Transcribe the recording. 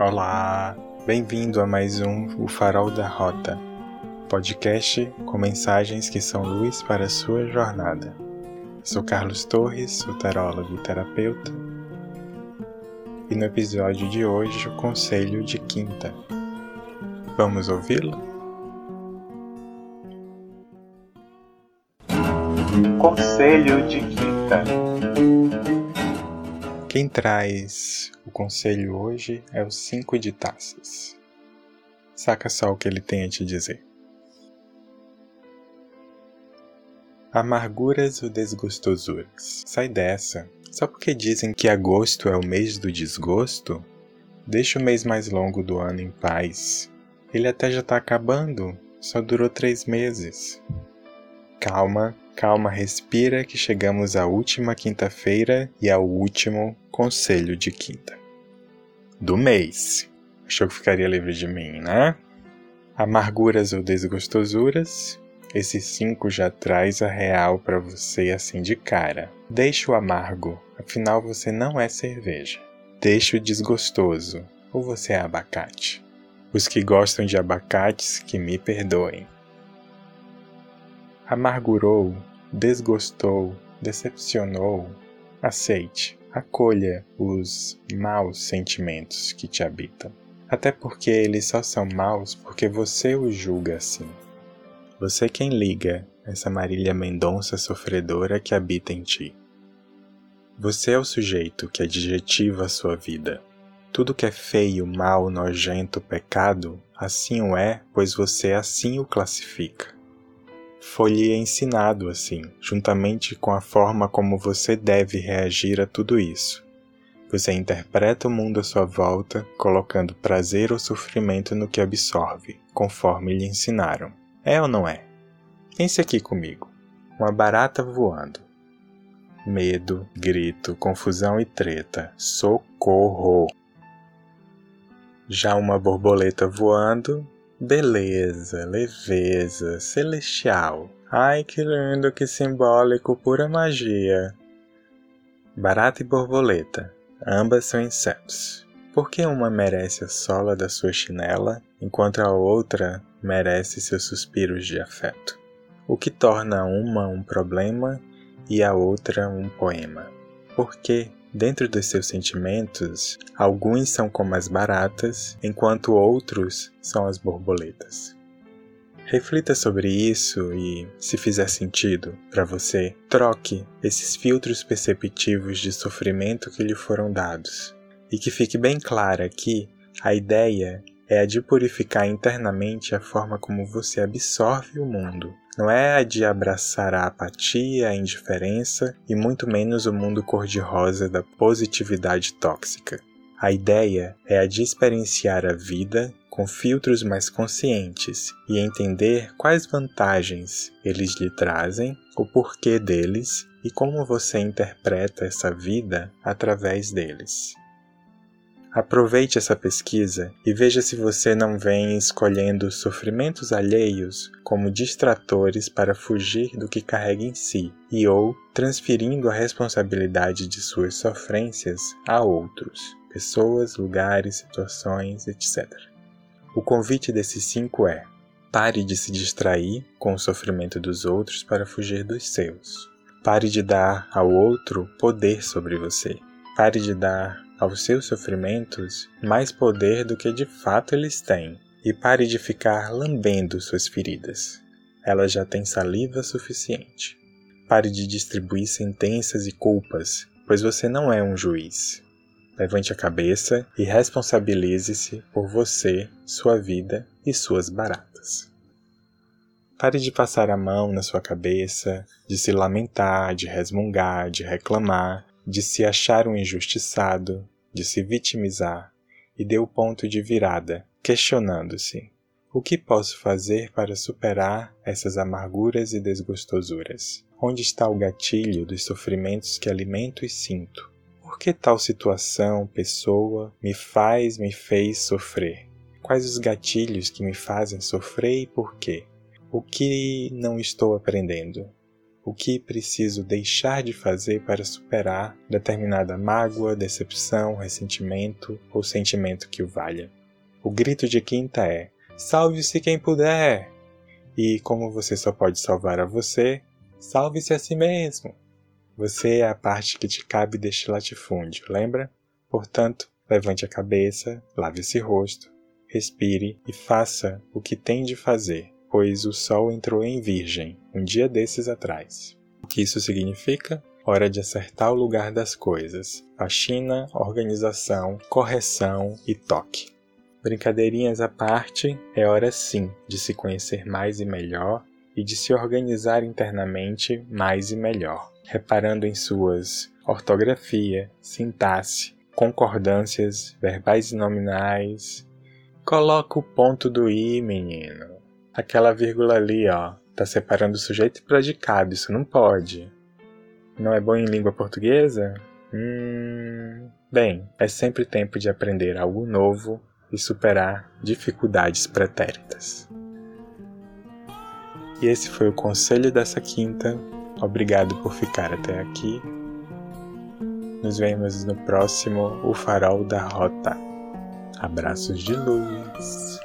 Olá, bem-vindo a mais um O Farol da Rota, podcast com mensagens que são luz para a sua jornada. Sou Carlos Torres, o tarólogo e terapeuta, e no episódio de hoje o conselho de quinta. Vamos ouvi-lo? Conselho de quinta. Quem traz o conselho hoje é o cinco de taças. Saca só o que ele tem a te dizer. Amarguras ou desgostosuras. Sai dessa. Só porque dizem que agosto é o mês do desgosto, deixa o mês mais longo do ano em paz. Ele até já tá acabando, só durou três meses. Calma, Calma, respira que chegamos à última quinta-feira e ao último conselho de quinta. Do mês. Achou que ficaria livre de mim, né? Amarguras ou desgostosuras? Esse cinco já traz a real para você assim de cara. Deixa o amargo, afinal você não é cerveja. Deixa o desgostoso, ou você é abacate. Os que gostam de abacates, que me perdoem. Amargurou desgostou, decepcionou, aceite, acolha os maus sentimentos que te habitam. Até porque eles só são maus porque você os julga assim. Você quem liga essa Marília Mendonça sofredora que habita em ti. Você é o sujeito que adjetiva a sua vida. Tudo que é feio, mal, nojento, pecado, assim o é, pois você assim o classifica foi-lhe ensinado assim, juntamente com a forma como você deve reagir a tudo isso. Você interpreta o mundo à sua volta, colocando prazer ou sofrimento no que absorve, conforme lhe ensinaram. É ou não é? Pense aqui comigo. Uma barata voando. Medo, grito, confusão e treta. Socorro! Já uma borboleta voando, Beleza, leveza, celestial. Ai que lindo, que simbólico, pura magia. Barata e borboleta, ambas são insetos. Por que uma merece a sola da sua chinela, enquanto a outra merece seus suspiros de afeto? O que torna uma um problema e a outra um poema? Por que Dentro dos seus sentimentos, alguns são como as baratas, enquanto outros são as borboletas. Reflita sobre isso e, se fizer sentido para você, troque esses filtros perceptivos de sofrimento que lhe foram dados. E que fique bem clara que a ideia é a de purificar internamente a forma como você absorve o mundo não é a de abraçar a apatia, a indiferença e muito menos o mundo cor-de-rosa da positividade tóxica. A ideia é a de experienciar a vida com filtros mais conscientes e entender quais vantagens eles lhe trazem, o porquê deles e como você interpreta essa vida através deles. Aproveite essa pesquisa e veja se você não vem escolhendo sofrimentos alheios como distratores para fugir do que carrega em si e ou transferindo a responsabilidade de suas sofrências a outros, pessoas, lugares, situações, etc. O convite desses cinco é: pare de se distrair com o sofrimento dos outros para fugir dos seus. Pare de dar ao outro poder sobre você. Pare de dar aos seus sofrimentos mais poder do que de fato eles têm, e pare de ficar lambendo suas feridas. Elas já têm saliva suficiente. Pare de distribuir sentenças e culpas, pois você não é um juiz. Levante a cabeça e responsabilize-se por você, sua vida e suas baratas. Pare de passar a mão na sua cabeça, de se lamentar, de resmungar, de reclamar, de se achar um injustiçado, de se vitimizar, e dê o ponto de virada, questionando-se: o que posso fazer para superar essas amarguras e desgostosuras? Onde está o gatilho dos sofrimentos que alimento e sinto? Por que tal situação, pessoa, me faz, me fez sofrer? Quais os gatilhos que me fazem sofrer e por quê? O que não estou aprendendo? O que preciso deixar de fazer para superar determinada mágoa, decepção, ressentimento ou sentimento que o valha. O grito de quinta é: salve-se quem puder! E como você só pode salvar a você, salve-se a si mesmo! Você é a parte que te cabe deste latifúndio, lembra? Portanto, levante a cabeça, lave esse rosto, respire e faça o que tem de fazer, pois o sol entrou em Virgem um dia desses atrás. O que isso significa? Hora de acertar o lugar das coisas. Faxina, organização, correção e toque. Brincadeirinhas à parte, é hora sim de se conhecer mais e melhor e de se organizar internamente mais e melhor, reparando em suas ortografia, sintaxe, concordâncias, verbais e nominais. Coloca o ponto do i, menino. Aquela vírgula ali, ó, tá separando sujeito e predicado, isso não pode. Não é bom em língua portuguesa? Hum. Bem, é sempre tempo de aprender algo novo e superar dificuldades pretéritas. E esse foi o conselho dessa quinta. Obrigado por ficar até aqui. Nos vemos no próximo O Farol da Rota. Abraços de luz.